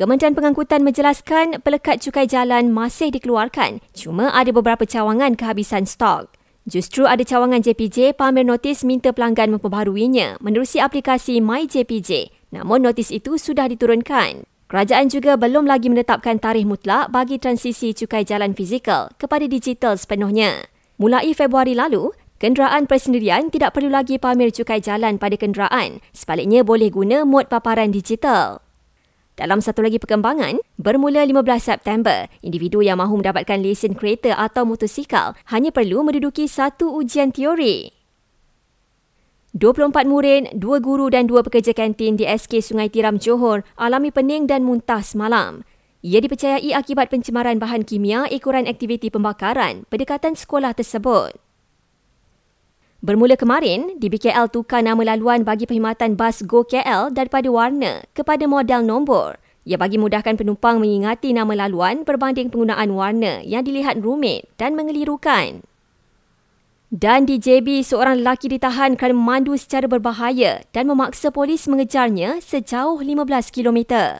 Kementerian Pengangkutan menjelaskan pelekat cukai jalan masih dikeluarkan cuma ada beberapa cawangan kehabisan stok. Justru ada cawangan JPJ pamer notis minta pelanggan memperbaharuinya menerusi aplikasi MyJPJ. Namun notis itu sudah diturunkan. Kerajaan juga belum lagi menetapkan tarikh mutlak bagi transisi cukai jalan fizikal kepada digital sepenuhnya. Mulai Februari lalu, kenderaan persendirian tidak perlu lagi pamer cukai jalan pada kenderaan. Sebaliknya boleh guna mod paparan digital. Dalam satu lagi perkembangan, bermula 15 September, individu yang mahu mendapatkan lesen kereta atau motosikal hanya perlu menduduki satu ujian teori. 24 murid, 2 guru dan 2 pekerja kantin di SK Sungai Tiram Johor alami pening dan muntah semalam. Ia dipercayai akibat pencemaran bahan kimia ekoran aktiviti pembakaran pendekatan sekolah tersebut. Bermula kemarin, di BKL tukar nama laluan bagi perkhidmatan bas Go KL daripada warna kepada model nombor. Ia bagi mudahkan penumpang mengingati nama laluan berbanding penggunaan warna yang dilihat rumit dan mengelirukan. Dan di JB, seorang lelaki ditahan kerana memandu secara berbahaya dan memaksa polis mengejarnya sejauh 15 kilometer.